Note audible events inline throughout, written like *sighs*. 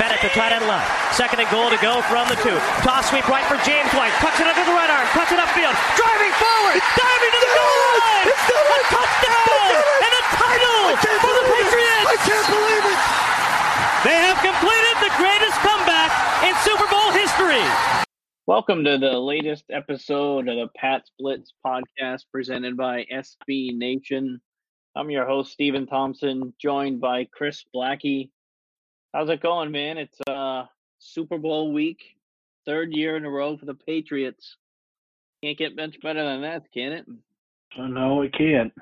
Bennett to tight end left. Second and goal to go from the two. Toss sweep right for James White. Tucks it under the right arm. Cuts it upfield. Driving forward. Diving to the goal line. A touchdown. And a title for the Patriots. I can't believe it. They have completed the greatest comeback in Super Bowl history. Welcome to the latest episode of the Pats Pulpit podcast presented by SB Nation. I'm your host, Stephen Thompson, joined by Chris Blackie. How's it going, man? It's uh Super Bowl week, third year in a row for the Patriots. Can't get much better than that, can it? Oh, no, it can't.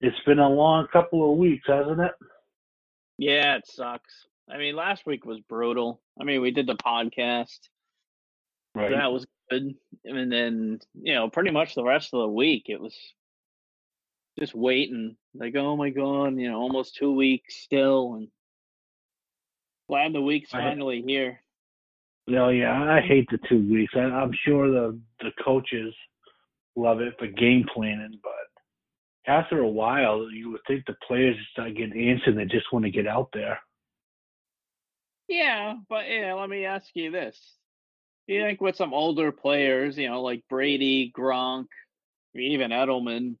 It's been a long couple of weeks, hasn't it? Yeah, it sucks. I mean, last week was brutal. I mean, we did the podcast. Right. That was good. And then, you know, pretty much the rest of the week, it was just waiting. Like, oh my God, you know, almost two weeks still. And glad the week's I- finally here. No, yeah, I hate the two weeks. I, I'm sure the the coaches love it for game planning, but after a while, you would think the players start getting antsy. And they just want to get out there. Yeah, but yeah, let me ask you this. Do you think with some older players, you know, like Brady, Gronk, even Edelman,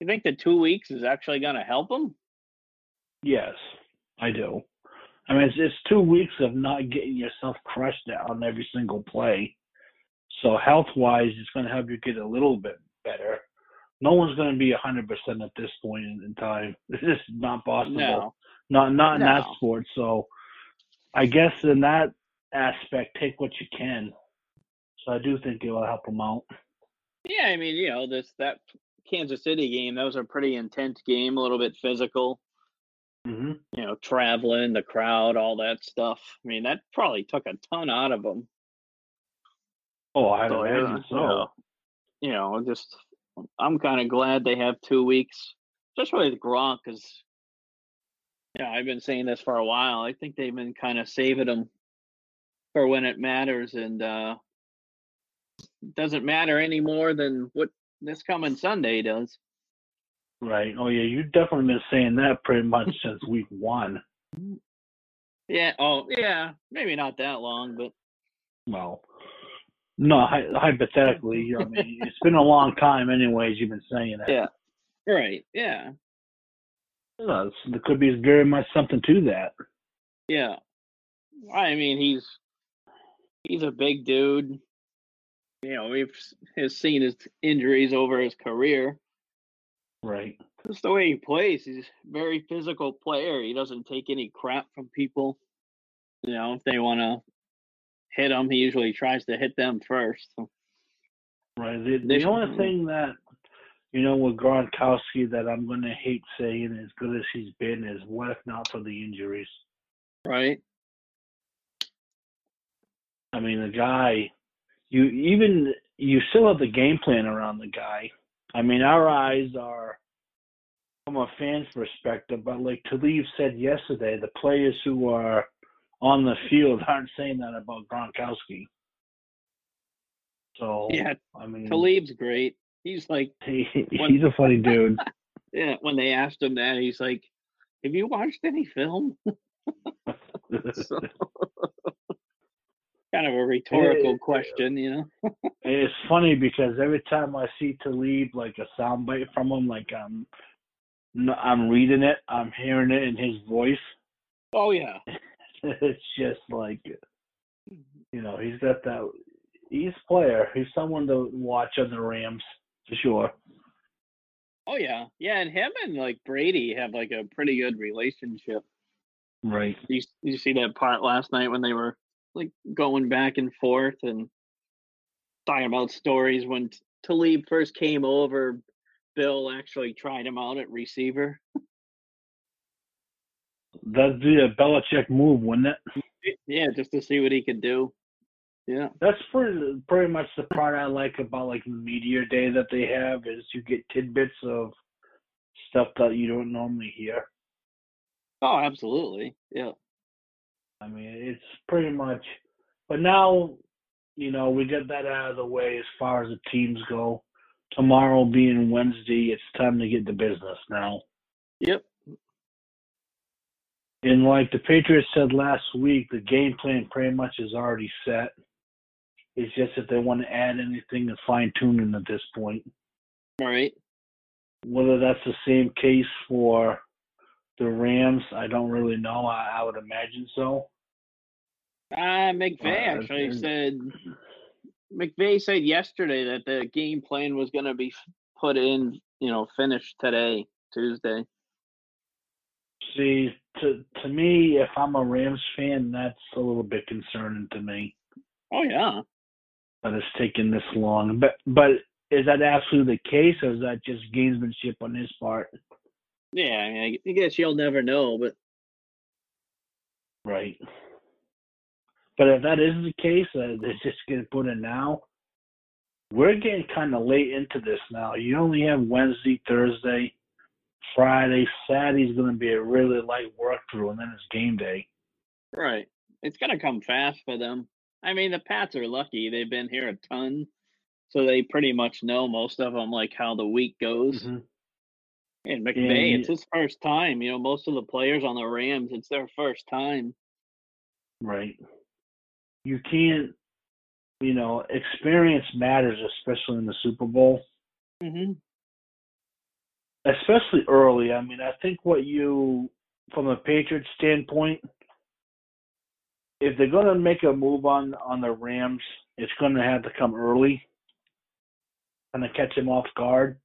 you think the two weeks is actually going to help them? Yes, I do. I mean, it's, it's two weeks of not getting yourself crushed on every single play. So health wise, it's going to help you get a little bit better. No one's going to be hundred percent at this point in, time. *laughs* It's just not possible. No. Not not in that sport. So I guess in that aspect, take what you can. So I do think it will help them out. Yeah, I mean, you know, this that Kansas City game, that was a pretty intense game, a little bit physical. Hmm You know, traveling, the crowd, all that stuff. I mean, that probably took a ton out of them. Oh, I So, imagine so. you know, you know, just I'm kind of glad they have two weeks, especially with Gronk, because yeah, I've been saying this for a while. I think they've been kind of saving him for when it matters, and uh doesn't matter any more than what this coming Sunday does. Right. Oh yeah, you've definitely been saying that pretty much since week one. Yeah. Oh, yeah. Maybe not that long, but Well, no, hy- hypothetically, I mean, it's been a long time, anyways. You've been saying that. yeah. Right. Yeah. So there could be very much something to that. Yeah. I mean, he's he's a big dude. You know, we've has seen his injuries over his career. Right. Just the way he plays, he's a very physical player. He doesn't take any crap from people. You know, if they want to hit him, he usually tries to hit them first. So, Right. The, the only thing that you know with Gronkowski that I'm going to hate saying, as good as he's been, is what if not for the injuries? right? I mean, the guy, you even you still have the game plan around the guy. I mean, our eyes are from a fan's perspective, but like Talib said yesterday, the players who are on the field *laughs* aren't saying that about Gronkowski. So Yeah, I mean, Talib's great. He's like, he, *laughs* when- he's a funny dude. *laughs* yeah. When they asked him that, he's like, "Have you watched any film?" So, kind of a rhetorical question, you know. *laughs* It's funny because every time I see Talib like a soundbite from him, like I'm, I'm reading it, I'm hearing it in his voice. Oh yeah, *laughs* it's just like, mm-hmm. you know, he's got that. He's a player. He's someone to watch on the Rams for sure. oh yeah, yeah. And him and like Brady have like a pretty good relationship. Right. You you see that part last night when they were like going back and forth and talking about stories when Talib first came over. Bill actually tried him out at receiver. That'd be a Belichick move, wouldn't it? Yeah, just to see what he could do. Yeah. That's pretty pretty much the part I like about like media day that they have is you get tidbits of stuff that you don't normally hear. Oh, absolutely. Yeah. I mean, it's pretty much. But now, you know, we get that out of the way as far as the teams go. Tomorrow being Wednesday, it's time to get to business now. Yep. And like the Patriots said last week, the game plan pretty much is already set. It's just if they want to add anything and fine tuning at this point. Right. Whether that's the same case for the Rams, I don't really know. I, I would imagine so. Uh, McVay Uh, actually said McVay said yesterday that the game plan was going to be put in, you know, finished today, Tuesday. See, to to me, if I'm a Rams fan, that's a little bit concerning to me Oh yeah. that it's taking this long. But but is that absolutely the case, or is that just gamesmanship on his part? Yeah, I mean, I guess you'll never know, but Right. But if that is the case, uh, it's just getting put in now. We're getting kind of late into this now. You only have Wednesday, Thursday, Friday, Saturday's going to be a really light work through, and then it's game day. right. It's going to come fast for them. I mean, the Pats are lucky. They've been here a ton. So they pretty much know most of them like how the week goes. Mhm. And McVay, Yeah, it's his first time. You know, most of the players on the Rams, it's their first time. Right. You can't, you know, experience matters, especially in the Super Bowl, Mm-hmm. especially early. I mean, I think what you, from a Patriots standpoint, if they're going to make a move on on the Rams, it's going to have to come early, kind of catch them off guard,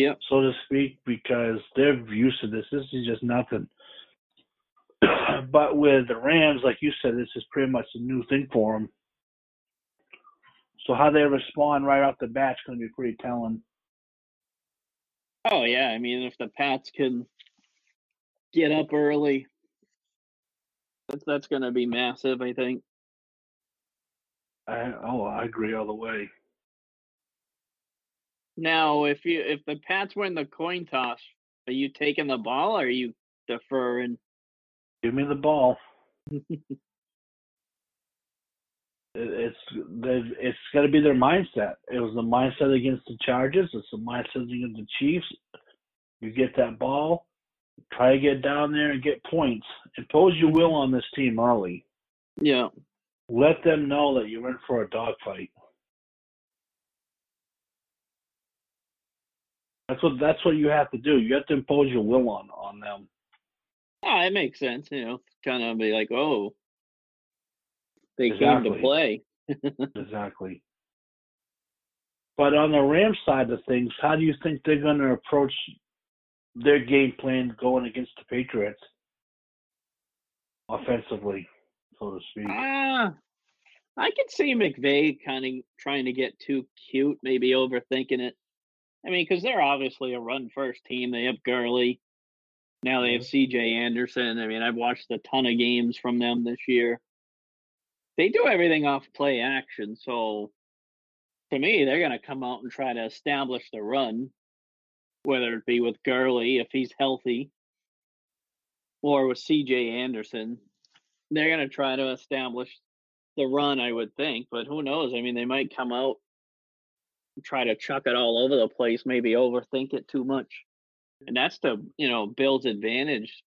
Yep. so to speak, because they're used to this. This is just nothing. *clears throat* but with the Rams, like you said, this is pretty much a new thing for them. So how they respond right off the bat is going to be pretty telling. Oh yeah, I mean if the Pats can get up early, that's that's gonna be massive, I think. I, oh, I agree all the way. Now if you if the Pats win the coin toss, are you taking the ball or are you deferring? Give me the ball. *laughs* It- it's it's got to be their mindset. It was the mindset against the Chargers. It's the mindset against the Chiefs. You get that ball, try to get down there and get points. Impose your will mm-hmm. on this team early. Yeah. Let them know that you're in for a dogfight. That's what that's what you have to do. You have to impose your will on on them. Ah, it makes sense, you know. Kind of be like, oh, they came to play. *laughs* Exactly. But on the Rams side of things, how do you think they're going to approach their game plan going against the Patriots offensively, so to speak? Ah, I could see McVay kind of trying to get too cute, maybe overthinking it. I mean, because they're obviously a run first team. They have Gurley. Now they have mm-hmm. C.J. Anderson. I mean, I've watched a ton of games from them this year. They do everything off play action. So to me, they're going to come out and try to establish the run, whether it be with Gurley if he's healthy or with C.J. Anderson. They're going to try to establish the run, I would think, but who knows? I mean, they might come out try to chuck it all over the place, maybe overthink it too much. And that's the, you know, Bill's advantage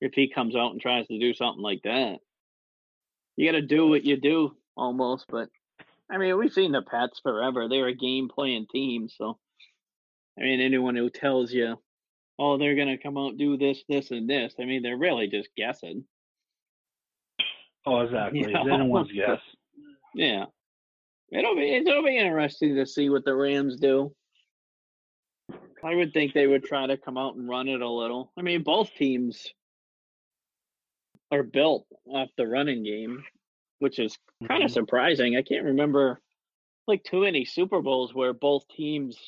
if he comes out and tries to do something like that. You got to do what you do almost, but I mean, we've seen the Pats forever. They're a game playing team, so I mean, anyone who tells you, oh, they're going to come out do this, this, and this, I mean, they're really just guessing. Oh, *laughs* exactly. Yeah. It's anyone's guess. *laughs* Yeah. It'll be it'll be interesting to see what the Rams do. I would think they would try to come out and run it a little. I mean, both teams are built off the running game, which is kind of Mhm. surprising. I can't remember like too many Super Bowls where both teams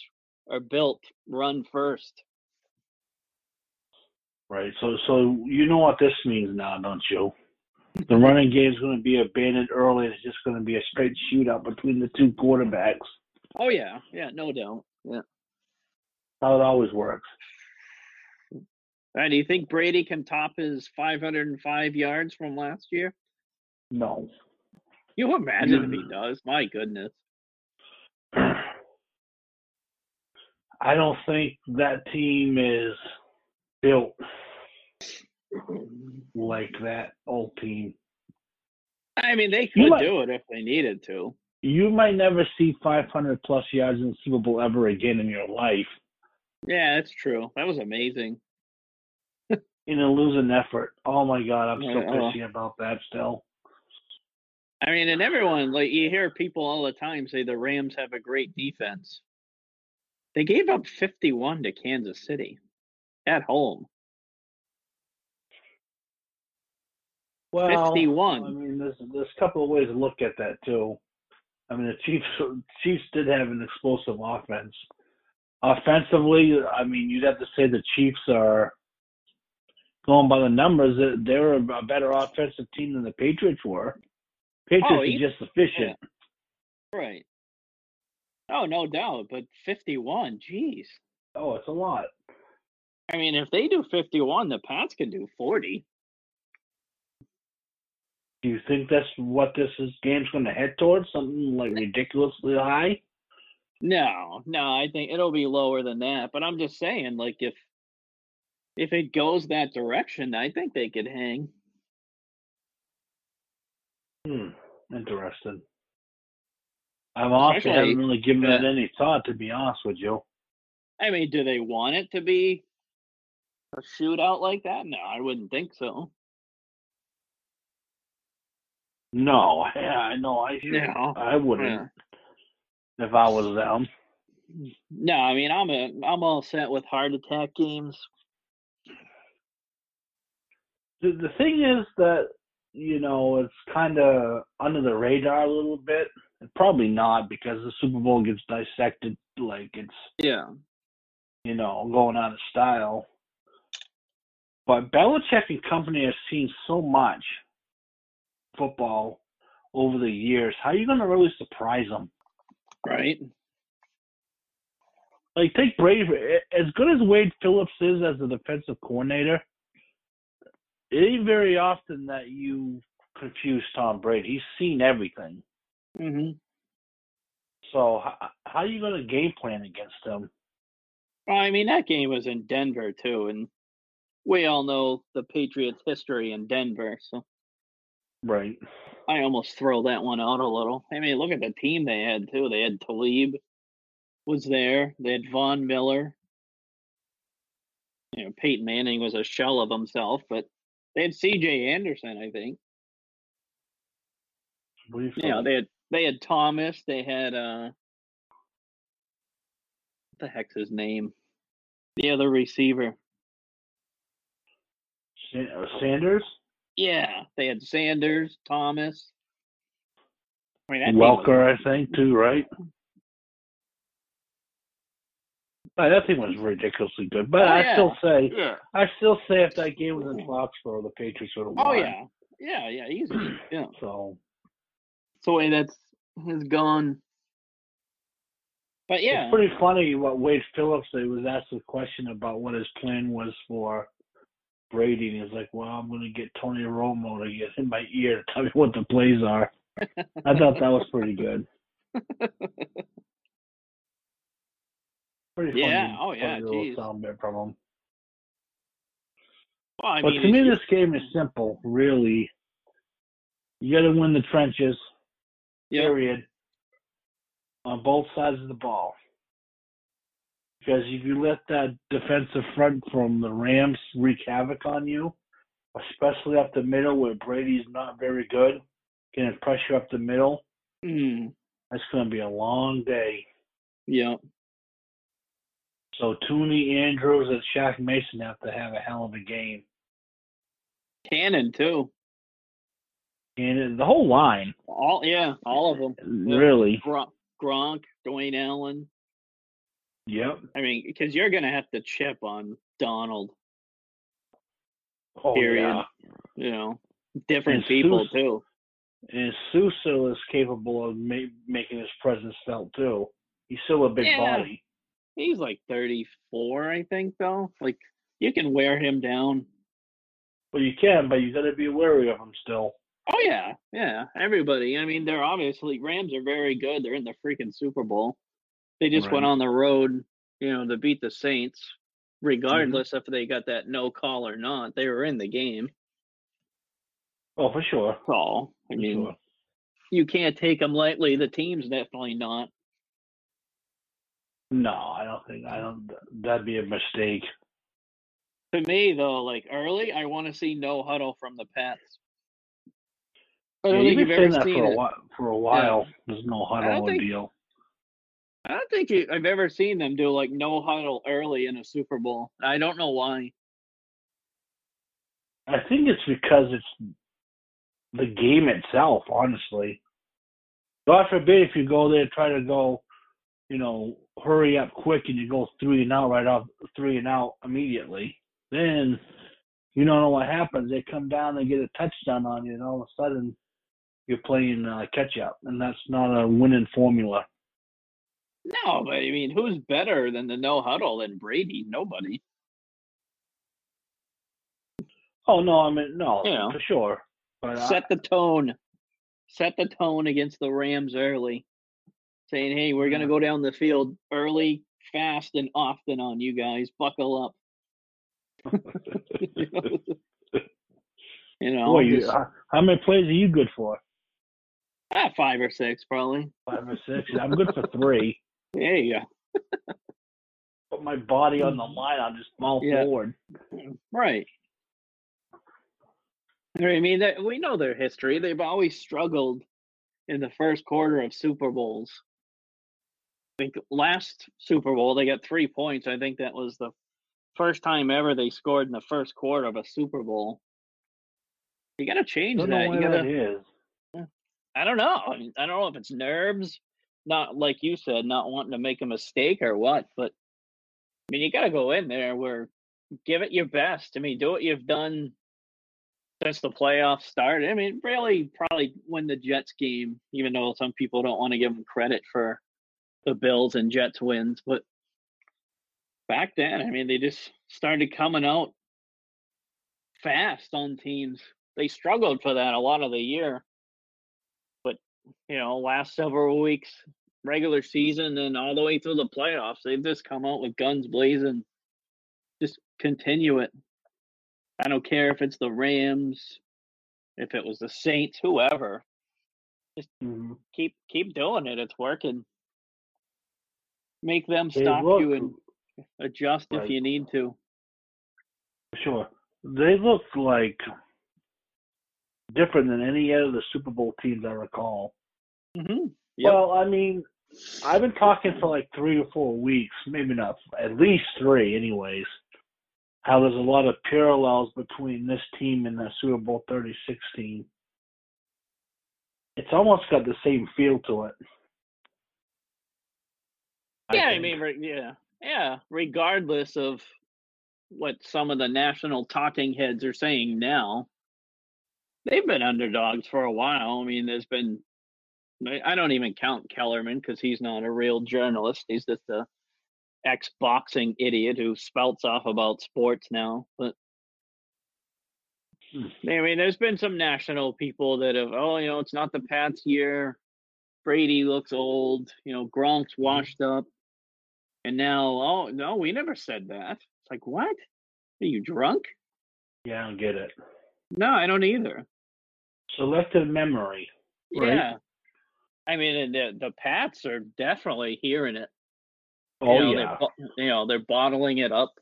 are built run first. Right. So, so you know what this means now, don't you? The running game is going to be abandoned early. It's just going to be a straight shootout between the two quarterbacks. Oh yeah, yeah, no doubt. Yeah. How it always works. All right, do you think Brady can top his 505 yards from last year? No. You imagine if he Mm. does? My goodness. I don't think that team is built like that old team. I mean, they could might- do it if they needed to. You might never see 500 plus yards in the Super Bowl ever again in your life Yeah, that's true. That was amazing. in a losing effort. Oh my God, I'm so pissy about that still. I mean, and everyone like you hear people all the time say the Rams have a great defense. They gave up 51 to Kansas City at home. Well, 51. I mean, there's there's a couple of ways to look at that too. I mean, the Chiefs Chiefs did have an explosive offense. Offensively, I mean, you'd have to say the Chiefs are going by the numbers. that They're a better offensive team than the Patriots were. Patriots Oh, are just efficient. Right. Oh, no doubt. But 51, geez. Oh, it's a lot. I mean, if they do 51, the Pats can do 40. Do you think that's what this is game's going to head towards? Something like ridiculously high? No, no, I think it'll be lower than that. But I'm just saying, like, if if it goes that direction, I think they could hang. Hmm. Interesting. I've honestly Especially, haven't really given it any thought, to be honest with you. I mean, do they want it to be a shootout like that? No, I wouldn't think so. No, yeah, I know. I No. I wouldn't if I was them. No, I mean, I'm a I'm all set with heart attack games. The the thing is that you know it's kind of under the radar a little bit. Probably not because the Super Bowl gets dissected like it's Yeah. you know going out of style. But Belichick and company have seen so much football over the years. How are you going to really surprise them? Right. Like take Brady. As good as Wade Phillips is as a defensive coordinator, it ain't very often that you confuse Tom Brady. He's seen everything. hmm So how, how are you going to game plan against him? Well, I mean, that game was in Denver too, and we all know the Patriots' history in Denver, so Right. I almost throw that one out a little. I mean, look at the team they had too. They had Talib was there. They had Von Miller. You know, Peyton Manning was a shell of himself, but they had C.J. Anderson, I think. Do you Yeah, they had they had Thomas. They had uh, what the heck's his name? The other receiver. Uh, Sanders, Yeah, they had Sanders, Thomas. I mean, team was- I think too. Right. Uh, that thing was ridiculously good, but Oh, I yeah. still say, Yeah. I still say, if that game was in Foxborough, the Patriots would have won. Oh yeah. Yeah, yeah, easy. *clears throat* Yeah. So the way that's has gone. But yeah. It's pretty funny what Wade Phillips they was asked a question about what his plan was for Brady, and he's like, "Well, I'm going to get Tony Romo to get in my ear to tell me what the plays are." I thought that was pretty good. *laughs* Pretty funny. Oh, yeah, oh, funny yeah, little sound bit from him. well, I but mean, to me, this game is simple. Really, you got to win the trenches. yeah, period, on both sides of the ball. Because if you let that defensive front from the Rams wreak havoc on you, especially up the middle where Brady's not very good, getting pressure up the middle, mm, that's going to be a long day. yeah, So Thuney, Andrews, and Shaq Mason have to have a hell of a game. Cannon too. And the whole line, All yeah, all of them. Really. Gronk, Gronk, Dwayne Allen. Yep. I mean, because you're gonna have to chip on Donald. Oh, Period. yeah. You know, different And people too. And Suso is capable of ma- making his presence felt too. He's still a big Yeah. body. He's like 34, I think, though. Like you can wear him down. Well, you can, but you got to be wary of him still. Oh yeah, yeah. Everybody. I mean, they're obviously Rams are very good. They're in the freaking Super Bowl. They just went on the road, you know, to beat the Saints. Mm-hmm. regardless if they got that no call or not. They were in the game. Oh, for sure. So I For mean, sure. you can't take them lightly. The team's definitely not. No, I don't think I don't. That'd be a mistake. To me, though, like early, I want to see no huddle from the Pats. I don't think you've been saying that for a while. For a while, there's no huddle think- deal. I don't think you, I've ever seen them do like no huddle early in a Super Bowl. I don't know why. I think it's because it's the game itself, honestly. God forbid if you go there try to go, you know, hurry up quick and you go three and out right off three and out immediately. Then you don't know what happens. They come down and get a touchdown on you and all of a sudden you're playing uh, catch up and that's not a winning formula. No, but I mean, who's better than the no huddle than Brady? Nobody. Oh no, I mean no, You know. for sure. But I- Set the tone. Set the tone against the Rams early. Saying, hey, we're going to go down the field early, fast, and often on you guys. Buckle up. *laughs* you know, Boy, you, how, how many plays are you good for? ah, five or six, probably. Five or six. I'm good for three. There you go. Put my body on the mm. line. I'll just fall Yeah. forward. Mm, right. I mean, that we know their history. They've always struggled in the first quarter of Super Bowls. I think last Super Bowl they got three points. I think that was the first time ever they scored in the first quarter of a Super Bowl. You got to change that. You gotta, is. I don't know. I don't know if it's nerves, not like you said, not wanting to make a mistake or what. But I mean, you got to go in there where give it your best. I mean, do what you've done since the playoffs started. I mean, really, probably win the Jets game, even though some people don't want to give them credit for the Bills and Jets wins. But back then, I mean, they just started coming out fast on teams. They struggled for that a lot of the year you know, last several weeks, regular season, and all the way through the playoffs, they've just come out with guns blazing. Just continue it. I don't care if it's the Rams, if it was the Saints, whoever. Mhm. Keep keep doing it. It's working. Make them They stop look you and adjust if you need to. sure. They look like different than any other of the Super Bowl teams I recall. Mm-hmm. Yep. Well, I mean, I've been talking for like three or four weeks, maybe not, at least three, anyways. How there's a lot of parallels between this team and the Super Bowl 36 team. It's almost got the same feel to it. yeah, I mean, yeah, yeah. Regardless of what some of the national talking heads are saying now, they've been underdogs for a while. I mean, there's been. I- don't even count Kellerman because he's not a real journalist. He's just a ex boxing idiot who spouts off about sports now. But Hmm. I mean, there's been some national people that have, oh, you know, it's not the Pats year. Brady looks old. You know, Gronk's washed up. And now, oh no, we never said that. It's like, what? Are you drunk? yeah, I don't get it. No, I don't either. Selective memory. Right. Yeah. I mean, the the Pats are definitely hearing it. Oh, you know, yeah. They're, you know, they're bottling it up.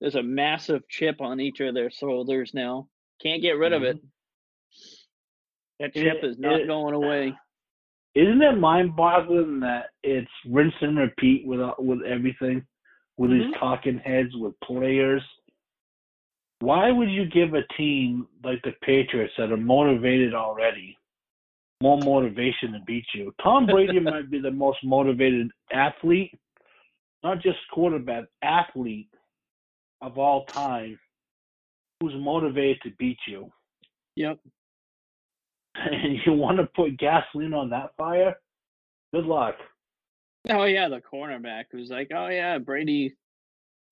There's a massive chip on each of their shoulders now. Can't get rid of it. That chip It- is not it- going away. Isn't it mind-boggling that it's rinse and repeat with uh, with everything, with these Mhm. talking heads, with players? Why would you give a team like the Patriots that are motivated already more motivation to beat you? Tom Brady *laughs* might be the most motivated athlete, not just quarterback, athlete of all time, who's motivated to beat you. Yep. *laughs* And you want to put gasoline on that fire? Good luck. Oh yeah, the cornerback was like, oh yeah, Brady.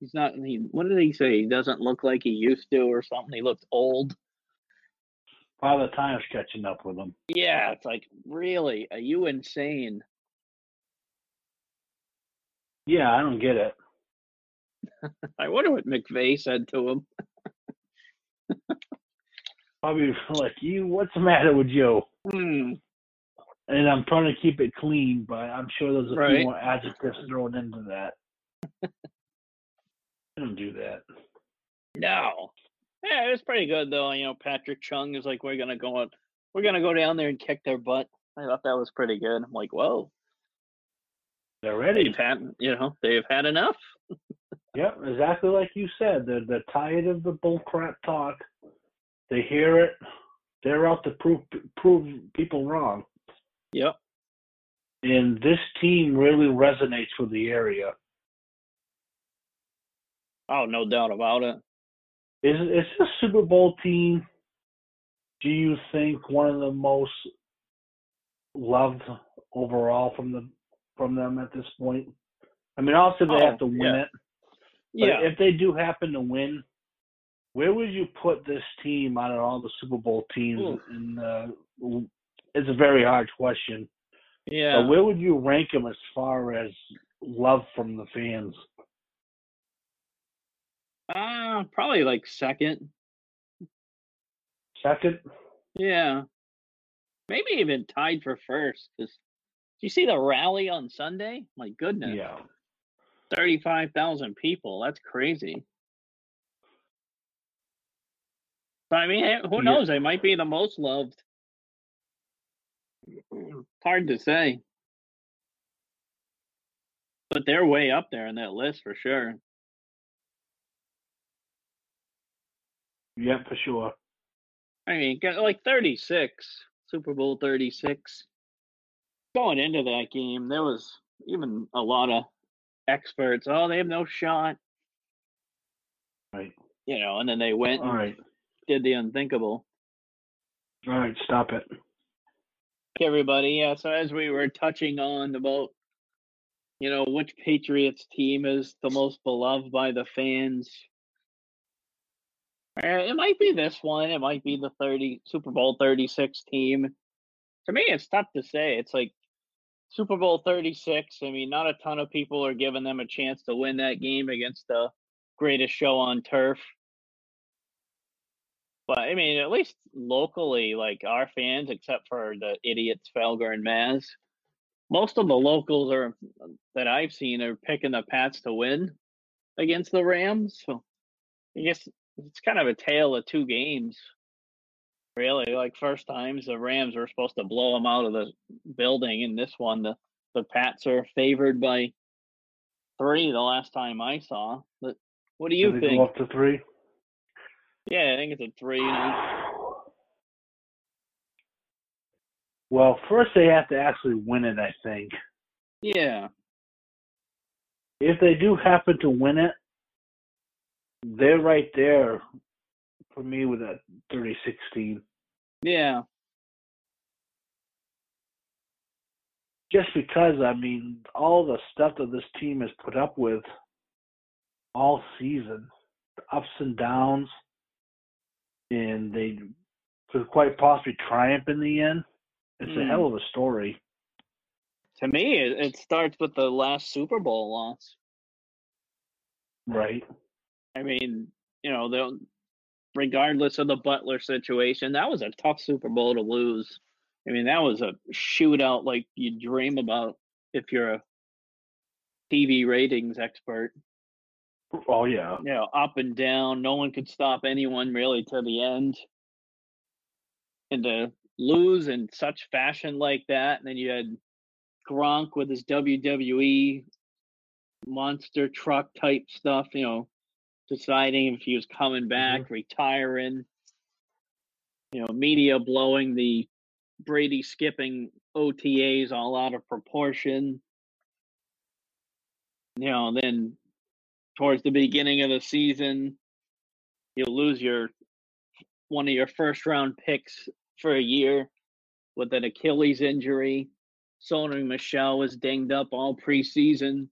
He's not. He what did he say? He doesn't look like he used to, or something. He looks old. Father Time's catching up with him. Yeah, it's like, really? Are you insane? Yeah, I don't get it. *laughs* I wonder what McVay said to him. *laughs* Probably like you. What's the matter with you? Hmm. And I'm trying to keep it clean, but I'm sure there's a Right. few more adjectives thrown into that. *laughs* Don't do that. No. Yeah, it was pretty good though. You know, Patrick Chung is like, we're gonna go on, we're gonna go down there and kick their butt. I thought that was pretty good. I'm like, whoa, They're ready. they've had, you know, they've had enough. *laughs* Yep, exactly like you said. They're they're tired of the bullcrap talk. They hear it. They're out to prove prove people wrong. Yep. And this team really resonates with the area. Oh, no doubt about it. Is is this Super Bowl team? Do you think one of the most loved overall from the from them at this point? I mean, also they Oh, have to win yeah. it. But Yeah. if they do happen to win, where would you put this team out of all the Super Bowl teams? Ooh. In uh, it's a very hard question. Yeah. But where would you rank them as far as love from the fans? Uh, probably like second. Second? Yeah. Maybe even tied for first. 'cause- Did you see the rally on Sunday? My goodness. Yeah. 35,000 people. That's crazy. So, I mean, eh, who Yeah. knows? They might be the most loved. It's *clears throat* hard to say. But they're way up there in that list for sure. Yeah, for sure. I mean, like 36, Super Bowl 36. Going into that game, there was even a lot of experts. Oh, they have no shot. Right. You know, and then they went All and right. did the unthinkable. All right, stop it. Everybody. Yeah, so as we were touching on about, you know, which Patriots team is the most beloved by the fans. Uh, It might be this one. It might be the 30 Super Bowl 36 team. To me, it's tough to say. It's like Super Bowl 36. I mean, not a ton of people are giving them a chance to win that game against the greatest show on turf. But I mean, at least locally, like our fans, except for the idiots Felger and Maz, most of the locals are that I've seen are picking the Pats to win against the Rams. So I guess it's kind of a tale of two games. Really, like first times the Rams were supposed to blow them out of the building, and this one the the Pats are favored by three. The last time I saw, but what do you think? go up to three? Yeah, I think it's a three. Well, first they have to actually win it, I think. Yeah, If they do happen to win it, they're right there for me with that 30-16. yeah, Just because, I mean, all the stuff that this team has put up with all season, the ups and downs, and they could quite possibly triumph in the end. It's a Mm. hell of a story. to me, it starts with the last Super Bowl loss. Right. I mean, you know, the regardless of the Butler situation, that was a tough Super Bowl to lose. I mean, that was a shootout like you dream about if you're a TV ratings expert. Oh, yeah. You know, up and down, no one could stop anyone really to the end. And to lose in such fashion like that, and then you had Gronk with his WWE monster truck type stuff, you know, deciding if he was coming mm-hmm. back, retiring, you know, media blowing the Brady skipping OTAs all out of proportion. You know, then towards the beginning of the season, you lose your one of your first round picks for a year with an Achilles injury. Sony Michel was dinged up all preseason.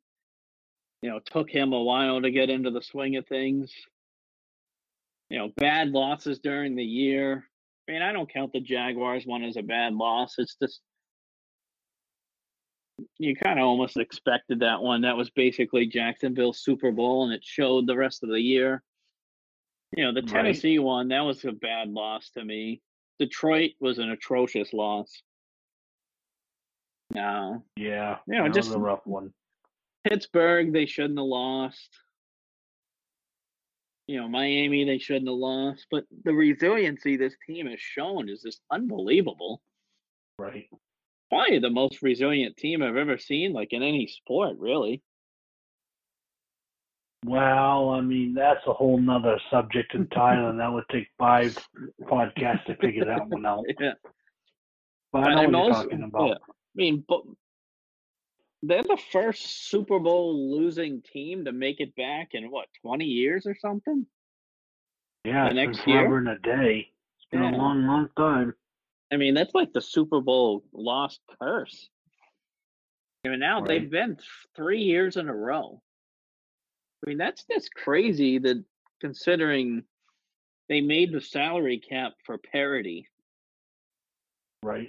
You know, took him a while to get into the swing of things. You know, bad losses during the year. I mean, I don't count the Jaguars one as a bad loss. It's just you kind of almost expected that one. That was basically Jacksonville's Super Bowl, and it showed the rest of the year. You know, the Right. Tennessee one, that was a bad loss to me. Detroit was an atrocious loss. No. Yeah, You know, just- a rough one. Pittsburgh, they shouldn't have lost. You know, Miami, they shouldn't have lost. But the resiliency this team has shown is just unbelievable. Right. Probably the most resilient team I've ever seen, like in any sport, really. Well, I mean, that's a whole nother subject entirely, and that would take five podcasts to figure that one out. *laughs* Yeah. But I know And what you're talking about. yeah. I mean, but they're the first Super Bowl losing team to make it back in what, 20 years or something? Yeah, the it's next year? and a day. It's been Yeah. a long, long time. I mean, that's like the Super Bowl lost curse. I mean, now Right. they've been three years in a row. I mean, that's just crazy that considering they made the salary cap for parity. Right.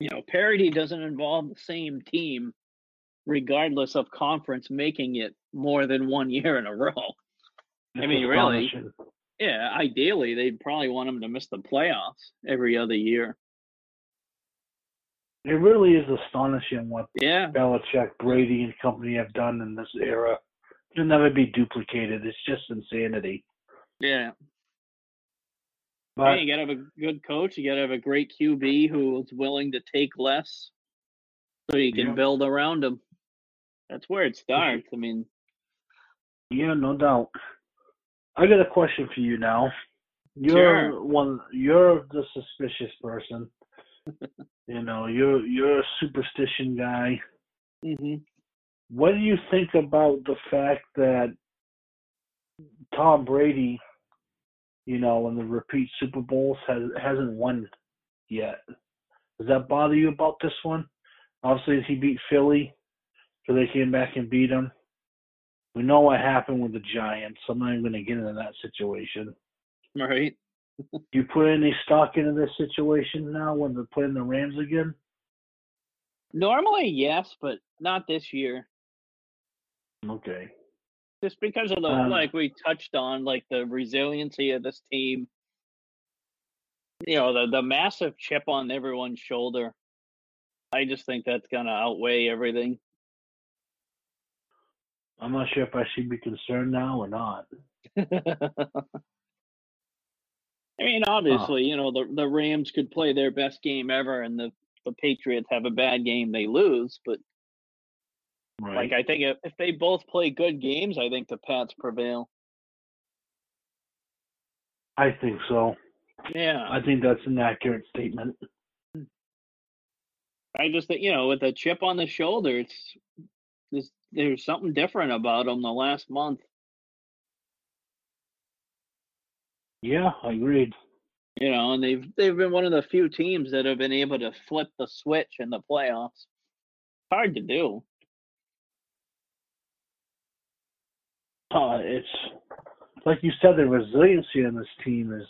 You know, parity doesn't involve the same team, regardless of conference, making it more than one year in a row. I mean, really? Yeah, ideally, they'd probably want them to miss the playoffs every other year. It really is astonishing what Yeah, Belichick, Brady, and company have done in this era. It'll never be duplicated. It's just insanity. yeah. But Hey, you gotta have a good coach. You gotta have a great QB who's willing to take less, so you can Yeah. build around him. That's where it starts. I mean, yeah, no doubt. I got a question for you now. You're Sure. one. You're the suspicious person. *laughs* you know, you're you're a superstition guy. mhm. What do you think about the fact that Tom Brady, you know, in the repeat Super Bowls has hasn't won yet? Does that bother you about this one? Obviously, he beat Philly, so they came back and beat them. We know what happened with the Giants. So I'm not even going to get into that situation. right? *laughs* You put any stock into this situation now when they're playing the Rams again? Normally, yes, but not this year. Okay. Just because of the Um, like we touched on, like the resiliency of this team. You know, the the massive chip on everyone's shoulder. I just think that's gonna outweigh everything. I'm not sure if I should be concerned now or not. *laughs* I mean, obviously, you know, the the Rams could play their best game ever and the the Patriots have a bad game, they lose, but Right. like I think if, if they both play good games, I think the Pats prevail. I think so. Yeah. I think that's an accurate statement. I just think, you know, with a chip on the shoulder, it's just, there's something different about them the last month. Yeah, I agreed. You know, and they've they've been one of the few teams that have been able to flip the switch in the playoffs. Hard to do. Uh, it's like you said, the resiliency in this team is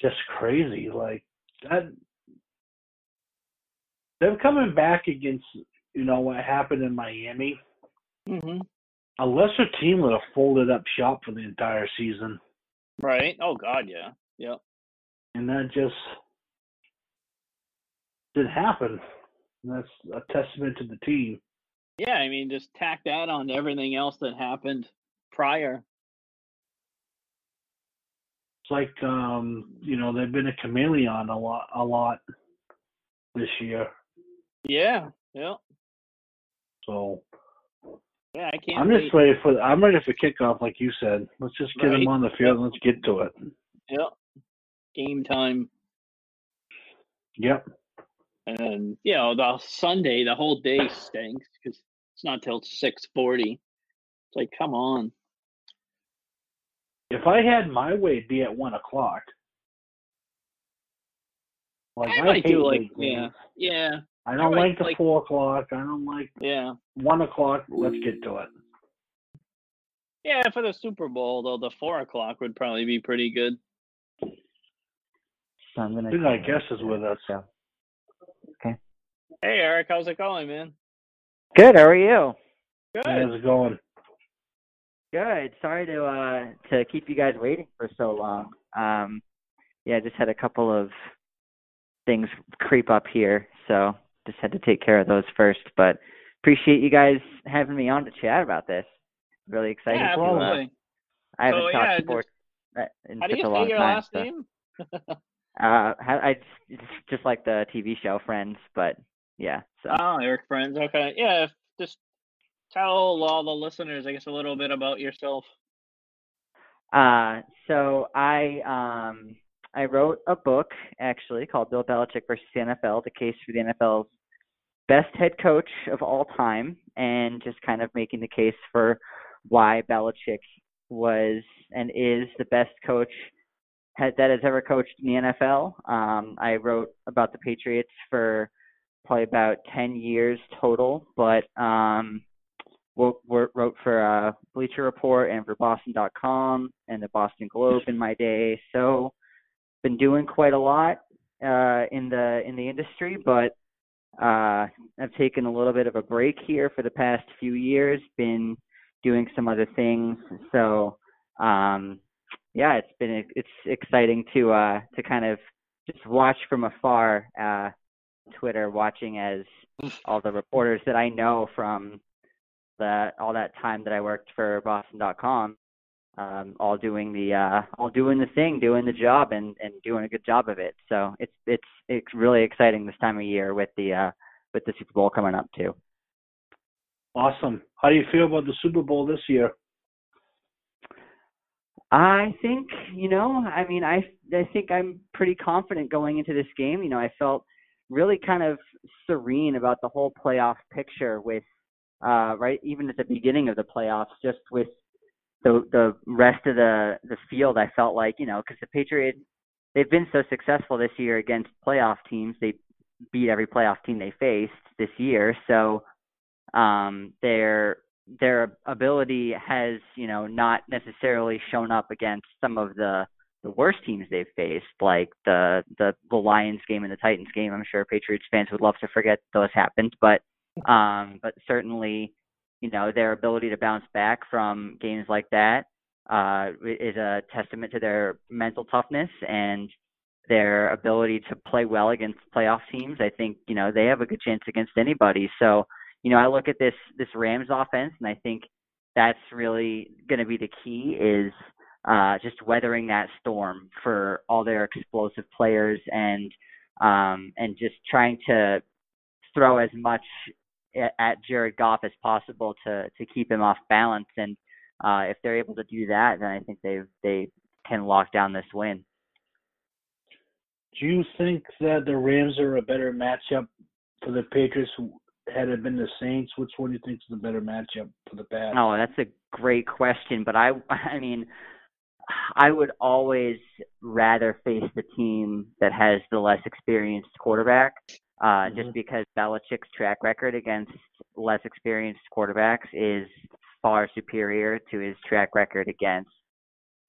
just crazy. Like that, them coming back against you know what happened in Miami. Mm-hmm. A lesser team would have folded up shop for the entire season, Right? Oh God, yeah, yep. and that just didn't happen. And that's a testament to the team. Yeah, I mean, just tack that on to everything else that happened prior. It's like um, you know they've been a chameleon a lot, a lot this year. Yeah, yeah, So yeah. I can't. I'm wait. just ready for I'm ready for kickoff, like you said. Let's just get Right. them on the field and let's get to it. Yep. Game time. Yep. And you know, the Sunday, the whole day stinks because it's not till six forty. It's like, come on. If I had my way, it'd be at one o'clock. Like I I, might do like yeah, yeah, I don't might like the like- four o'clock. I don't like yeah, one o'clock. Let's get to it. yeah. For the Super Bowl, though, the four o'clock would probably be pretty good. So I'm gonna. I think our guest is with us. Yeah. Okay. Hey, Eric, how's it going, man? Good. How are you? Good. How's it going? Good. Sorry to uh to keep you guys waiting for so long. Um, yeah, just had a couple of things creep up here, so just had to take care of those first. But appreciate you guys having me on to chat about this. Really excited Yeah, to. Uh, absolutely. I haven't So, talked yeah, sports uh, in How do such you a long say your time. last so, name? *laughs* Uh, I it's just like the TV show Friends, but yeah. So. Oh, Erik Frenz. Okay. Yeah, just tell all the listeners, I guess, a little bit about yourself. Uh, so I um I wrote a book actually called Bill Belichick versus the NFL: The Case for the NFL's Best Head Coach of All Time, and just kind of making the case for why Belichick was and is the best coach that has ever coached in the NFL. Um, I wrote about the Patriots for probably about ten years total, but um, wrote for uh, Bleacher Report and for Boston.com and the Boston Globe in my day. So been doing quite a lot uh, in the in the industry, but uh, I've taken a little bit of a break here for the past few years. Been doing some other things. So um, yeah, it's been it's exciting to uh, to kind of just watch from afar. Uh, Twitter, watching as all the reporters that I know from that all that time that I worked for Boston.com, um, all doing the uh, all doing the thing, doing the job, and and doing a good job of it. So it's it's it's really exciting this time of year with the uh, with the Super Bowl coming up too. Awesome. How do you feel about the Super Bowl this year? I think you know, I mean, I I think I'm pretty confident going into this game. You know, I felt really kind of serene about the whole playoff picture with uh right even at the beginning of the playoffs just with the the rest of the the field I felt like you know because the Patriots they've been so successful this year against playoff teams. They beat every playoff team they faced this year. So um their their ability has you know not necessarily shown up against some of the the worst teams they've faced like the the the Lions game and the Titans game. I'm sure Patriots fans would love to forget those happened but um but certainly you know their ability to bounce back from games like that uh is a testament to their mental toughness and their ability to play well against playoff teams. I think you know they have a good chance against anybody. So you know I look at this this Rams offense and I think that's really going to be the key is uh just weathering that storm for all their explosive players and um and just trying to throw as much at, Jared Goff as possible to to keep him off balance. And uh, if they're able to do that, then I think they they can lock down this win. Do you think that the Rams are a better matchup for the Patriots had it been the Saints? Which one do you think is the better matchup for the Pats? Oh, that's a great question, but I *laughs* I mean. I would always rather face the team that has the less experienced quarterback, uh, Mhm. just because Belichick's track record against less experienced quarterbacks is far superior to his track record against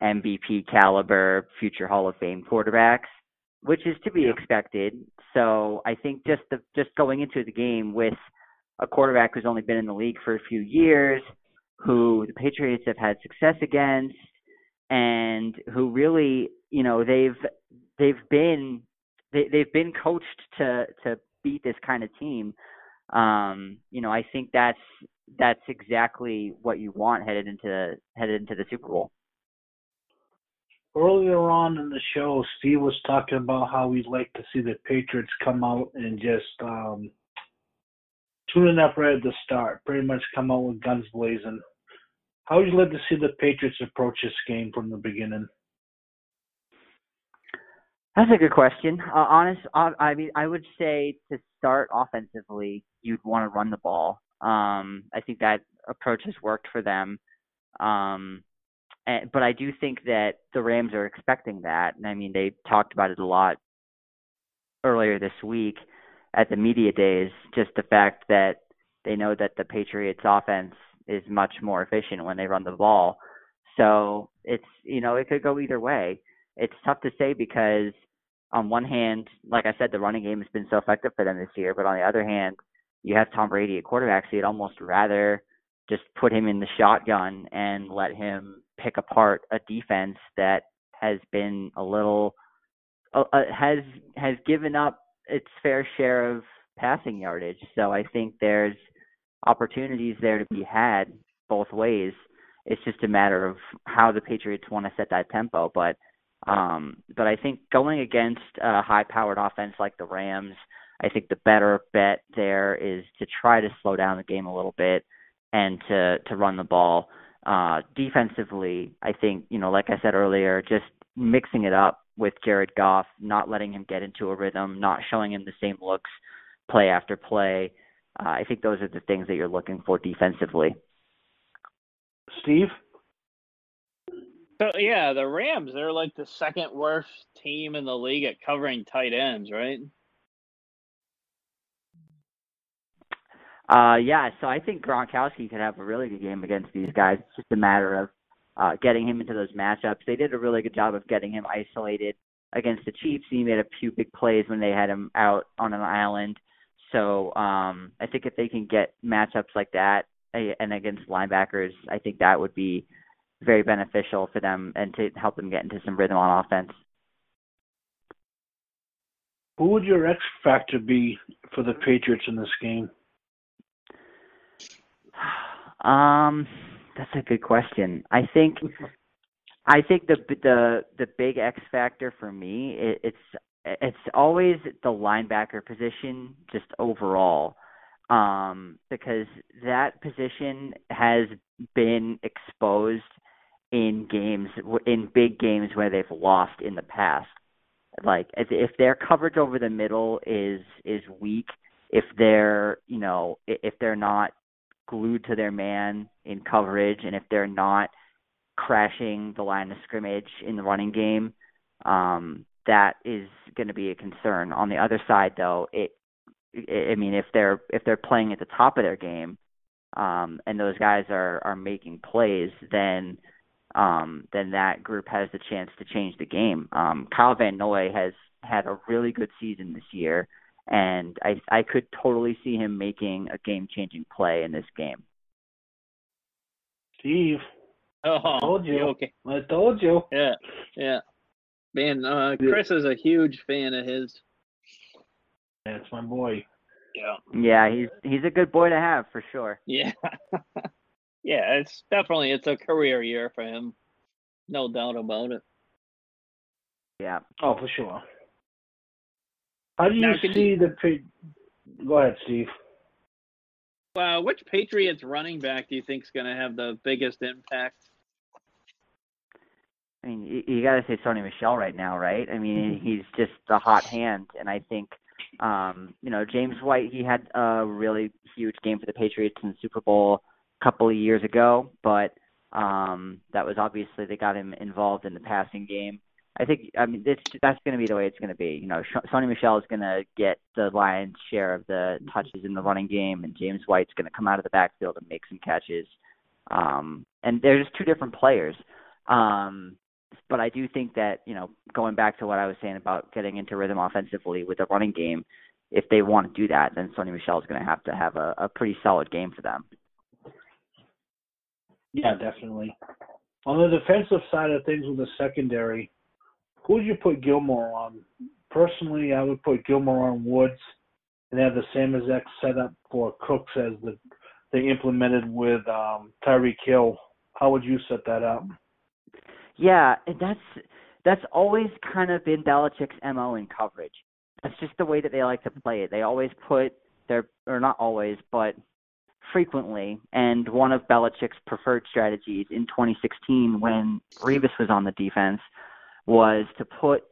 MVP caliber future Hall of Fame quarterbacks, which is to be Yeah. expected. So I think just the, just going into the game with a quarterback who's only been in the league for a few years, who the Patriots have had success against, and who really, you know, they've they've been they, they've been coached to to beat this kind of team. Um, you know, I think that's that's exactly what you want headed into headed into the Super Bowl. Earlier on in the show, Steve was talking about how we'd like to see the Patriots come out and just um, tuning up right at the start, pretty much come out with guns blazing. How would you like to see the Patriots approach this game from the beginning? That's a good question. Uh, honest, uh, I mean, I would say to start offensively, you'd want to run the ball. Um, I think that approach has worked for them. Um, and, but I do think that the Rams are expecting that. And I mean, they talked about it a lot earlier this week at the media days. Just the fact that they know that the Patriots' offense is much more efficient when they run the ball. So it's you know it could go either way. It's tough to say because on one hand, like I said, the running game has been so effective for them this year, but on the other hand, you have Tom Brady at quarterback, so you'd almost rather just put him in the shotgun and let him pick apart a defense that has been a little uh, uh has has given up its fair share of passing yardage. So I think there's opportunities there to be had both ways. It's just a matter of how the Patriots want to set that tempo. But um, but I think going against a high-powered offense like the Rams, I think the better bet there is to try to slow down the game a little bit and to to run the ball. Uh, defensively, I think you know, like I said earlier, just mixing it up with Jared Goff, not letting him get into a rhythm, not showing him the same looks play after play. Uh, I think those are the things that you're looking for defensively. Steve? So yeah, the Rams, they're like the second worst team in the league at covering tight ends, right? Uh yeah, so I think Gronkowski could have a really good game against these guys. It's just a matter of uh getting him into those matchups. They did a really good job of getting him isolated against the Chiefs. He made a few big plays when they had him out on an island. So um I think if they can get matchups like that and against linebackers, I think that would be very beneficial for them and to help them get into some rhythm on offense. Who would your X factor be for the Patriots in this game? *sighs* Um, that's a good question. I think, I think the the the big X factor for me, it, it's it's always the linebacker position, just overall, um, because that position has been exposed in games in big games where they've lost in the past. Like if their coverage over the middle is is weak, if they're you know if they're not glued to their man in coverage, and if they're not crashing the line of scrimmage in the running game, um, that is going to be a concern. On the other side, though, it I mean if they're if they're playing at the top of their game, um, and those guys are are making plays, then um, then that group has the chance to change the game. Um, Kyle Van Noy has had a really good season this year, and I I could totally see him making a game changing play in this game. Steve. Oh, I told you. Okay. I told you. Yeah, yeah. Man, uh, Chris is a huge fan of his. That's my boy. Yeah. Yeah, he's he's a good boy to have for sure. Yeah. *laughs* yeah, it's definitely it's a career year for him. No doubt about it. Yeah. Oh, for sure. How do you Now, see the? Pa- Go ahead, Steve. Uh, which Patriots running back do you think is going to have the biggest impact? I mean, you, you got to say Sony Michel right now, right? I mean, he's just the hot hand, and I think, um, you know, James White, he had a really huge game for the Patriots in the Super Bowl couple of years ago, but um, that was obviously they got him involved in the passing game. I think, I mean, this that's going to be the way it's going to be. You know, Sony Michel is going to get the lion's share of the touches in the running game, and James White's going to come out of the backfield and make some catches. Um, and they're just two different players. Um, but I do think that you know, going back to what I was saying about getting into rhythm offensively with the running game, if they want to do that, then Sony Michel is going to have to have a, a pretty solid game for them. Yeah, definitely. On the defensive side of things with the secondary, who would you put Gilmore on? Personally, I would put Gilmore on Woods and have the same exact setup for Cooks as the they implemented with um, Tyreek Hill. How would you set that up? Yeah, and that's that's always kind of been Belichick's mo in coverage. That's just the way that they like to play it. They always put their or not always, but frequently, and one of Belichick's preferred strategies in 2016 when Revis was on the defense was to put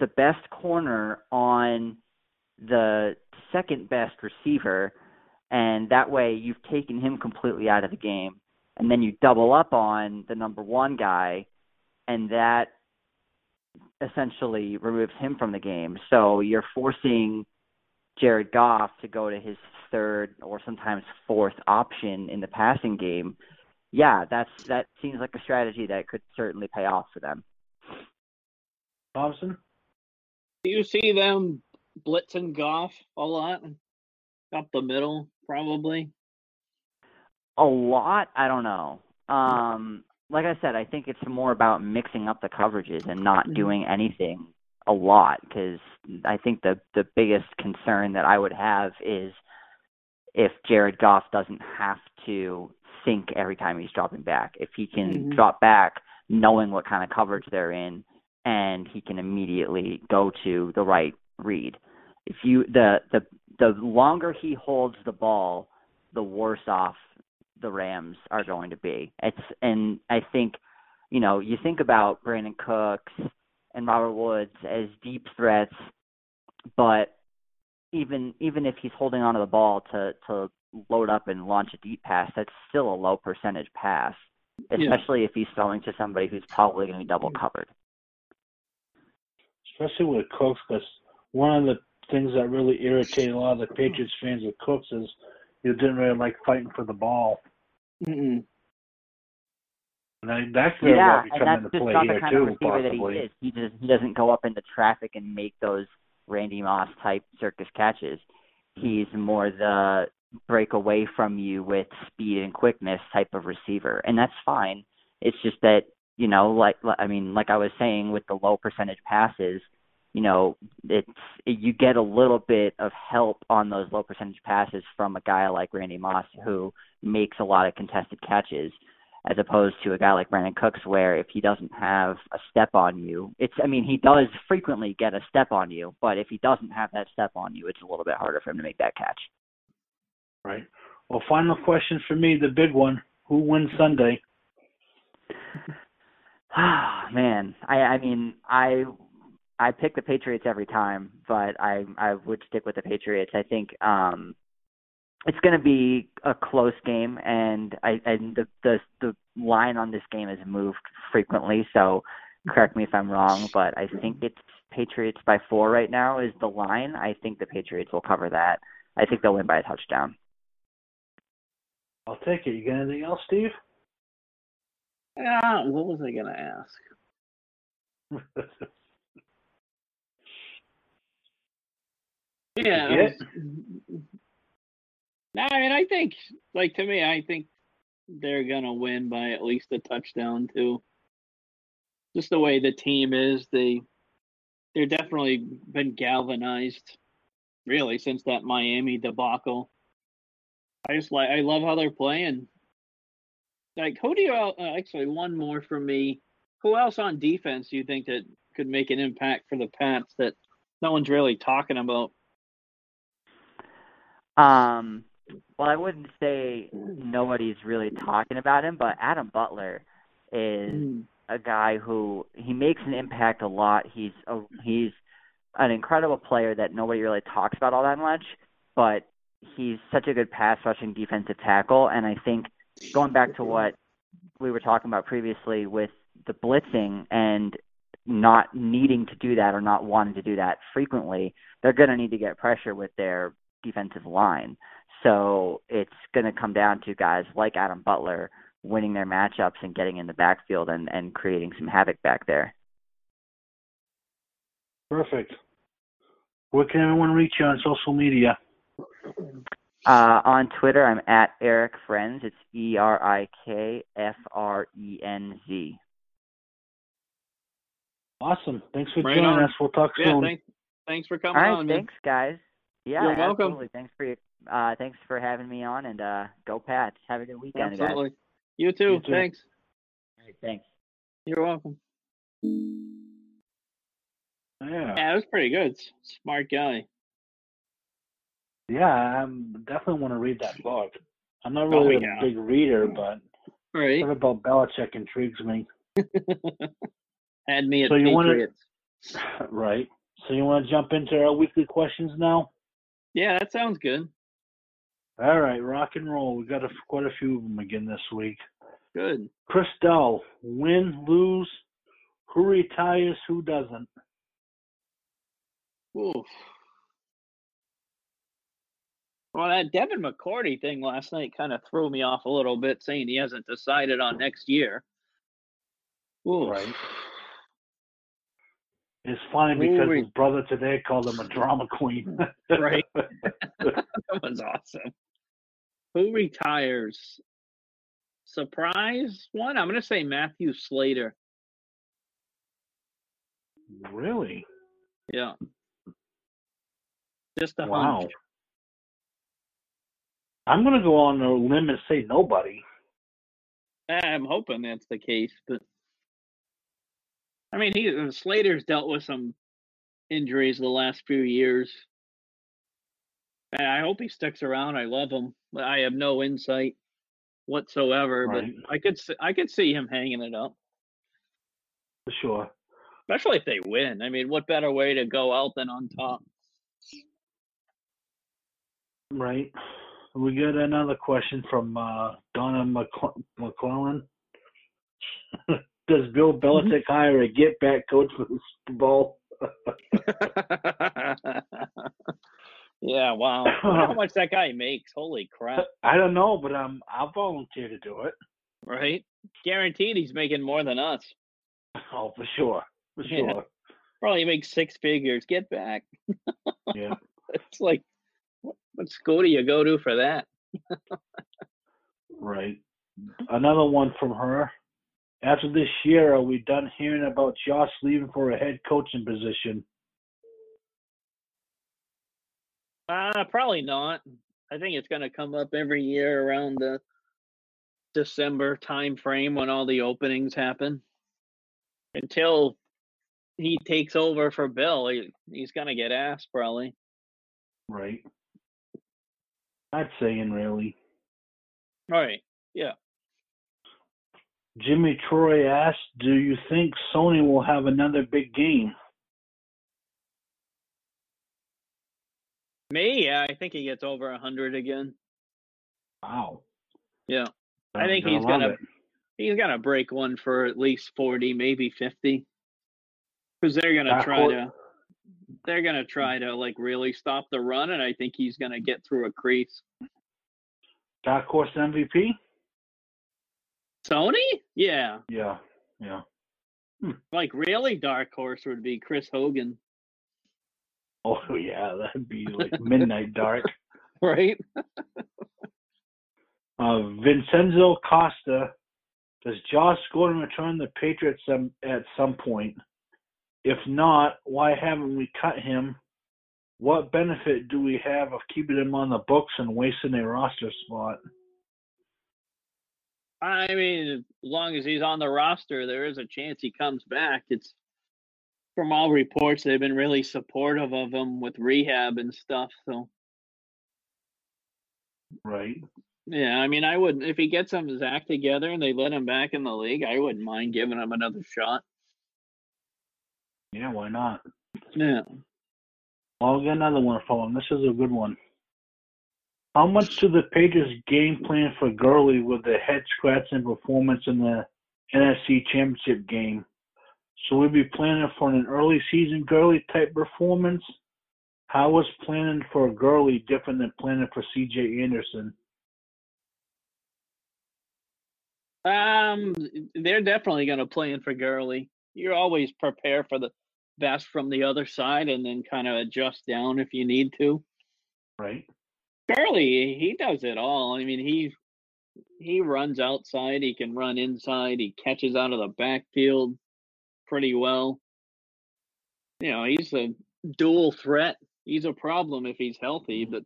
the best corner on the second best receiver, and that way you've taken him completely out of the game, and then you double up on the number one guy, and that essentially removes him from the game. So you're forcing Jared Goff to go to his third or sometimes fourth option in the passing game. Yeah, that's that seems like a strategy that could certainly pay off for them. Thompson? Do you see them blitzing Goff a lot? Up the middle, probably. A lot, I don't know. Um, like I said, I think it's more about mixing up the coverages and not Mhm. doing anything a lot because I think the the biggest concern that I would have is if Jared Goff doesn't have to sink every time he's dropping back. If he can Mhm. drop back knowing what kind of coverage they're in and he can immediately go to the right read. If you the the the longer he holds the ball, the worse off the Rams are going to be. It's and I think, you know, you think about Brandin Cooks and Robert Woods as deep threats, but even even if he's holding onto the ball to to load up and launch a deep pass, that's still a low percentage pass, Yeah. especially if he's throwing to somebody who's probably going to be double covered. especially with Cooks, because one of the things that really irritated a lot of the Patriots fans with Cooks is he didn't really like fighting for the ball, Mm-mm. and that, that's very yeah, well be and coming that's into just play not the here kind of too, receiver that he is. He just he doesn't go up into traffic and make those Randy Moss type circus catches. Hmm. He's more the break away from you with speed and quickness type of receiver, and that's fine. It's just that you know, like I mean, like I was saying with the low percentage passes, you know, it's you get a little bit of help on those low percentage passes from a guy like Randy Moss who makes a lot of contested catches as opposed to a guy like Brandin Cooks, where if he doesn't have a step on you, it's I mean he does frequently get a step on you, but if he doesn't have that step on you, it's a little bit harder for him to make that catch. Right. Well, final question for me, the big one: Who wins Sunday? Ah, *sighs* man, I I mean I I pick the Patriots every time, but I I would stick with the Patriots. I think um it's going to be a close game, and I and the the the line on this game has moved frequently. So correct me if I'm wrong, but I think it's Patriots by four right now is the line. I think the Patriots will cover that. I think they'll win by a touchdown. I'll take it. You got anything else, Steve? Ah, what was I gonna ask? *laughs* Yeah. No, I mean, I think, like to me, I think they're gonna win by at least a touchdown too. Just the way the team is, they they're definitely been galvanized, really, since that Miami debacle. I just like, I love how they're playing. Like, who do you uh, actually one more for me? Who else on defense do you think that could make an impact for the Pats that no one's really talking about? Um, well, I wouldn't say nobody's really talking about him, but Adam Butler is Mm. a guy who he makes an impact a lot. He's a, he's an incredible player that nobody really talks about all that much, but he's such a good pass rushing defensive tackle. And I think going back to what we were talking about previously with the blitzing and not needing to do that or not wanting to do that frequently, they're going to need to get pressure with their defensive line. So it's going to come down to guys like Adam Butler winning their matchups and getting in the backfield and, and creating some havoc back there. Perfect. Where can everyone reach you on social media? Uh, on Twitter, I'm at Erik Frenz. It's E R I K F R E N Z. Awesome. Thanks for Right joining on. us. We'll talk Yeah, soon. thanks. Thanks for coming right, on. man. thanks, guys. Yeah, You're welcome. absolutely. Thanks for your, uh, thanks for having me on, and uh, go Pat. Have a good weekend, guys. Absolutely. You too. You too. Thanks. All right, thanks. You're welcome. yeah. Yeah, it was pretty good. Smart guy. Yeah, I definitely want to read that book. I'm not Oh, really yeah. a big reader, but Right. something about Belichick intrigues me. *laughs* Had me at So you wanna- Patriots. *laughs* right. So you want to jump into our weekly questions now? Yeah, that sounds good. All right, rock and roll. We got a, quite a few of them again this week. Good. Chris Dell, win, lose, who retires, who doesn't? Oof. Well, that Devin McCourty thing last night kind of threw me off a little bit, saying he hasn't decided on next year. Oof. Right. It's funny because re- his brother today called him a drama queen. Right. *laughs* *laughs* that was awesome. Who retires? Surprise one? I'm going to say Matthew Slater. really? Yeah. Just a Wow. hunch. I'm gonna go on a limb and say nobody. I'm hoping that's the case, but I mean, he uh, Slater's dealt with some injuries the last few years. And I hope he sticks around. I love him. I have no insight whatsoever, Right. but I could I could see him hanging it up, For sure. especially if they win. I mean, what better way to go out than on top? Right. We got another question from uh, Donna McCl- McClellan. *laughs* Does Bill Belichick hire a get back coach for the Super Bowl? *laughs* yeah, wow. How much that guy makes. Holy crap. *laughs* I don't know, but um, I'll volunteer to do it. Right? Guaranteed he's making more than us. *laughs* Oh, for sure. For Yeah. sure. Probably makes six figures. Get back. Yeah. *laughs* It's like, what, what school do you go to for that? Right. Another one from her. After this year, are we done hearing about Josh leaving for a head coaching position? Uh, probably not. I think it's going to come up every year around the December time frame when all the openings happen. Until he takes over for Bill, he, he's going to get asked probably. Right. Not saying really. Right. Yeah. Jimmy Troy asked, "Do you think Sony will have another big game?" Me, yeah, I think he gets over a hundred again. Wow. Yeah. I think he's gonna it. he's gonna break one for at least forty, maybe fifty. Because they're gonna try to they're gonna try to like really stop the run, and I think he's gonna get through a crease. Dark horse MVP? Sony? Yeah. Yeah. Yeah. Hmm. Like really dark horse would be Chris Hogan. *laughs* Oh yeah, that'd be like midnight dark. *laughs* Right? *laughs* Uh, Vincenzo Costa, does Josh Gordon return the Patriots some, at some point? If not, why haven't we cut him? What benefit do we have of keeping him on the books and wasting a roster spot? I mean, as long as he's on the roster, there is a chance he comes back. It's from all reports they've been really supportive of him with rehab and stuff. So Right. yeah, I mean, I would if he gets him his act together and they let him back in the league, I wouldn't mind giving him another shot. Yeah, why not? Yeah. I'll get another one for him. This is a good one. How much do the Patriots game plan for Gurley with the head scratching performance in the NFC Championship game? So we'll be planning for an early season Gurley type performance. How is planning for Gurley different than planning for CJ Anderson? Um, they're definitely going to play in for Gurley. You're always prepare for the best from the other side and then kind of adjust down if you need to. Right? Gurley, he does it all. I mean, he he runs outside, he can run inside, he catches out of the backfield pretty well. You know, he's a dual threat. He's a problem if he's healthy, but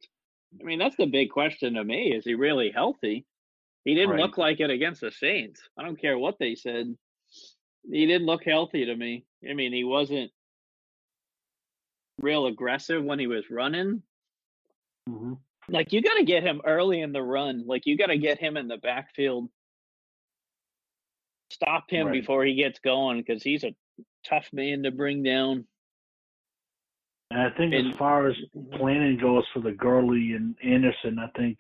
I mean, that's the big question to me. Is he really healthy? He didn't Right. look like it against the Saints. I don't care what they said. He didn't look healthy to me. I mean, he wasn't real aggressive when he was running. Mm-hmm. Like you got to get him early in the run. Like you got to get him in the backfield. Stop him Right. before he gets going because he's a tough man to bring down. And I think And- as far as planning goes for the Gurley and Anderson, I think,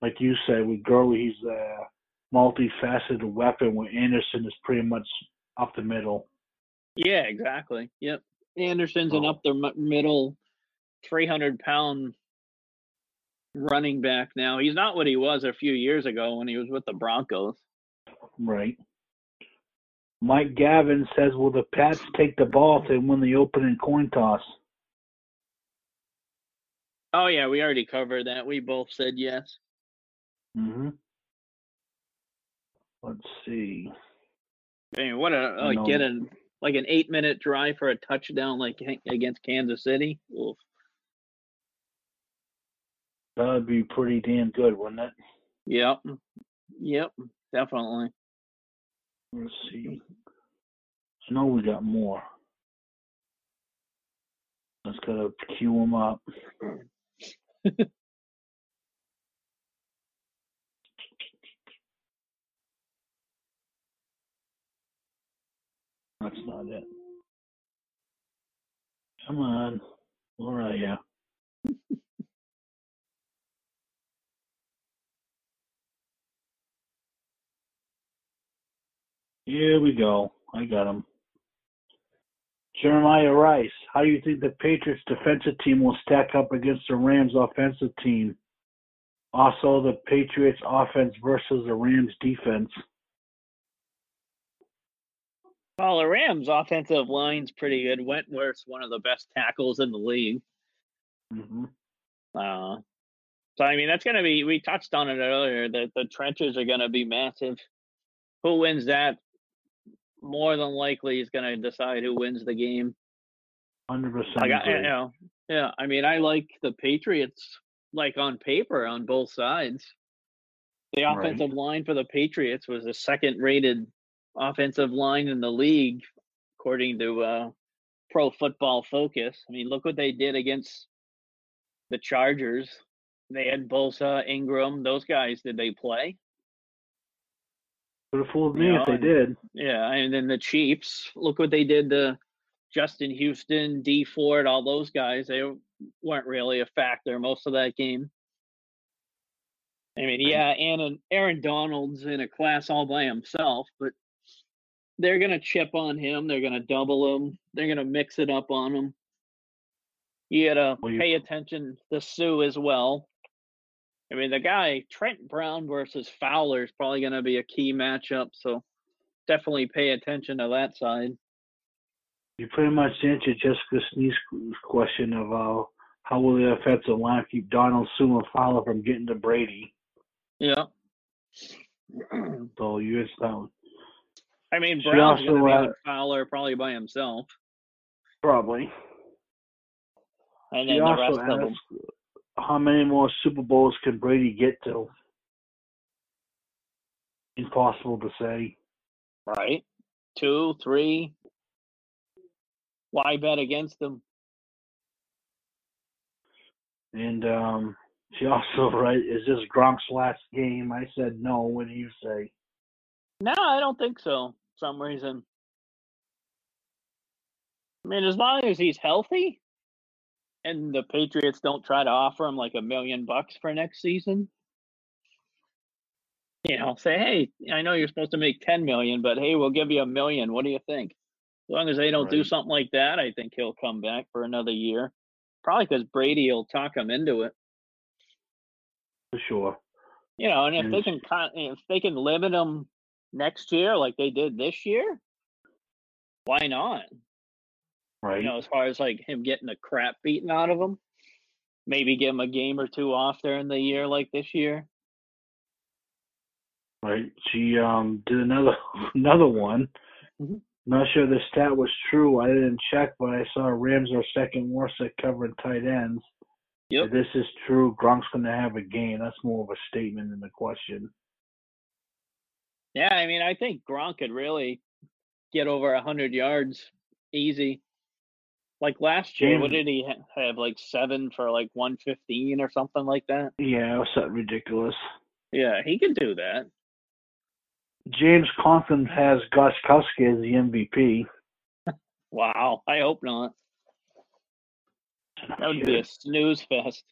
like you said, with Gurley, he's a multifaceted weapon. Where Anderson is pretty much up the middle. Yeah, exactly. Yep. Anderson's an Oh. up the middle, three hundred pound running back now. He's not what he was a few years ago when he was with the Broncos. Right. Mike Gavin says, "Will the Pats take the ball to win the opening coin toss?" Oh yeah, we already covered that. We both said yes. hmm Let's see. I mean, what a know. get a like an eight minute drive for a touchdown like against Kansas City. Oof. That would be pretty damn good, wouldn't it? Yep. Yep. Definitely. Let's see. I know we got more. Let's gotta queue them up. *laughs* That's not it. Come on. Where are you? Here we go. I got him. Jeremiah Rice, how do you think the Patriots defensive team will stack up against the Rams offensive team? Also, the Patriots offense versus the Rams defense. Well, the Rams' offensive line's pretty good. Whitworth's one of the best tackles in the league. hmm Uh, so I mean, that's going to be. We touched on it earlier that the trenches are going to be massive. Who wins that? More than likely, is going to decide who wins the game. 100% Like, I, agree. you know, yeah. I mean, I like the Patriots, like on paper, on both sides. The Right. offensive line for the Patriots was the second-rated offensive line in the league, according to uh, Pro Football Focus. I mean, look what they did against the Chargers. They had Bosa, Ingram, those guys. Did they play? Would have fooled me You if they and- did. Yeah, and then the Chiefs. Look what they did to Justin Houston, Dee Ford, all those guys. They weren't really a factor most of that game. I mean, yeah, and Aaron Donald's in a class all by himself, but they're gonna chip on him. They're gonna double him. They're gonna mix it up on him. You gotta pay attention to Suh as well. I mean, the guy Trent Brown versus Fowler is probably gonna be a key matchup. So definitely pay attention to that side. You pretty much answered Jessica Sneez's question of uh, how will the offensive line keep Donald Suh and Fowler from getting to Brady. Yeah. *clears throat* So you that one. I mean, Brown's also, gonna be uh, Fowler probably by himself, Probably. and then the rest of them. How many more Super Bowls can Brady get to? Impossible to say. Right. Two, three. Why bet against them? And um, she *laughs* also right is this Gronk's last game? I said no. What do you say? No, I don't think so. For some reason. I mean, as long as he's healthy and the Patriots don't try to offer him like a million bucks for next season. You know, say, hey, I know you're supposed to make ten million, but hey, we'll give you a million. What do you think? As long as they don't do something like that, I think he'll come back for another year. Probably because Brady will talk him into it. For sure. You know, and if And they can if they can limit him next year like they did this year, why not? Right. You know, as far as like him getting the crap beaten out of him, maybe give him a game or two off during the year like this year. Right. She um did another *laughs* another one. Mhm. Not sure the stat was true. I didn't check, but I saw Rams are second worst at covering tight ends. Yep. If this is true, Gronk's going to have a game. That's more of a statement than a question. Yeah, I mean, I think Gronk could really get over a hundred yards easy. Like last year, what did he ha- have? Like seven for like one fifteen or something like that. Yeah, it was something ridiculous. Yeah, he can do that. James Conklin has Gostkowski as the MVP. *laughs* Wow, I hope not. That would be a snooze fest,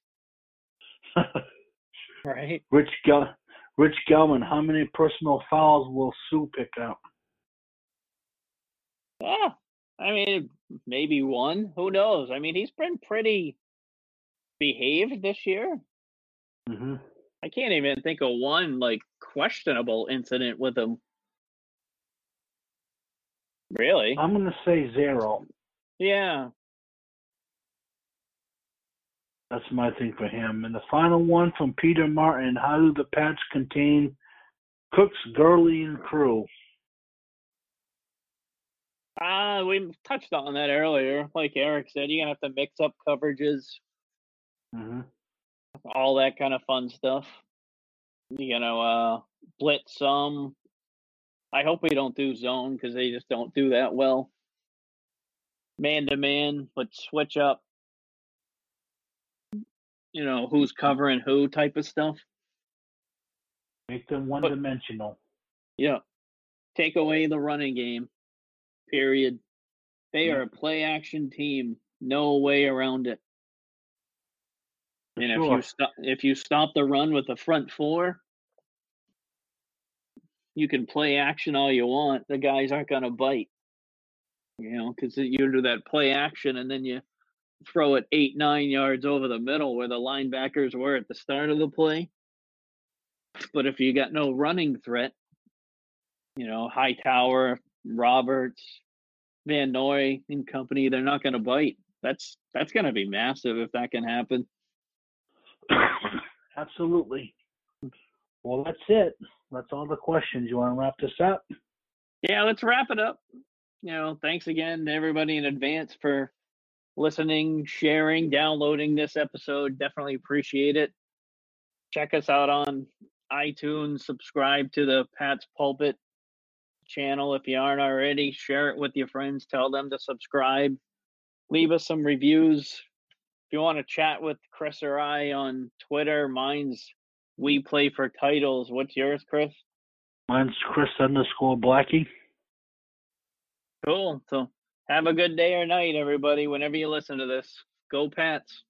*laughs* right? Rich Gel- Rich Gelman, how many personal fouls will Suh pick up? Yeah, I mean, maybe one. Who knows? I mean, he's been pretty behaved this year. hmm I can't even think of one like questionable incident with him. Really? I'm going to say zero. Yeah. That's my thing for him. And the final one from Peter Martin: How do the Pats contain Cooks, Gurley, and crew? Ah, uh, we touched on that earlier. Like Eric said, you're gonna have to mix up coverages, mm-hmm. all that kind of fun stuff. You know, uh, blitz some. I hope we don't do zone because they just don't do that well. Man to man, but switch up. You know who's covering who type of stuff. Make them one dimensional. Yeah. Take away the running game. Period. They Yeah. are a play action team. No way around it. For And if sure. you stop if you stop the run with the front four, you can play action all you want. The guys aren't gonna bite. You know, because you do that play action and then you throw it eight, nine yards over the middle where the linebackers were at the start of the play. But if you got no running threat, you know, Hightower, Roberts, Van Noy and company, they're not gonna bite. That's that's gonna be massive if that can happen. Absolutely. Well, that's it. That's all the questions. You want to wrap this up? yeah, let's wrap it up. You know, thanks again to everybody in advance for listening, sharing, downloading this episode. Definitely appreciate it. Check us out on iTunes, subscribe to the Pats Pulpit channel if you aren't already. Share it with your friends, tell them to subscribe. Leave us some reviews. If you want to chat with Chris or I on Twitter, mine's We Play for Titles. What's yours, Chris? Mine's Chris underscore Blackie. Cool. So have a good day or night, everybody, whenever you listen to this. Go Pats.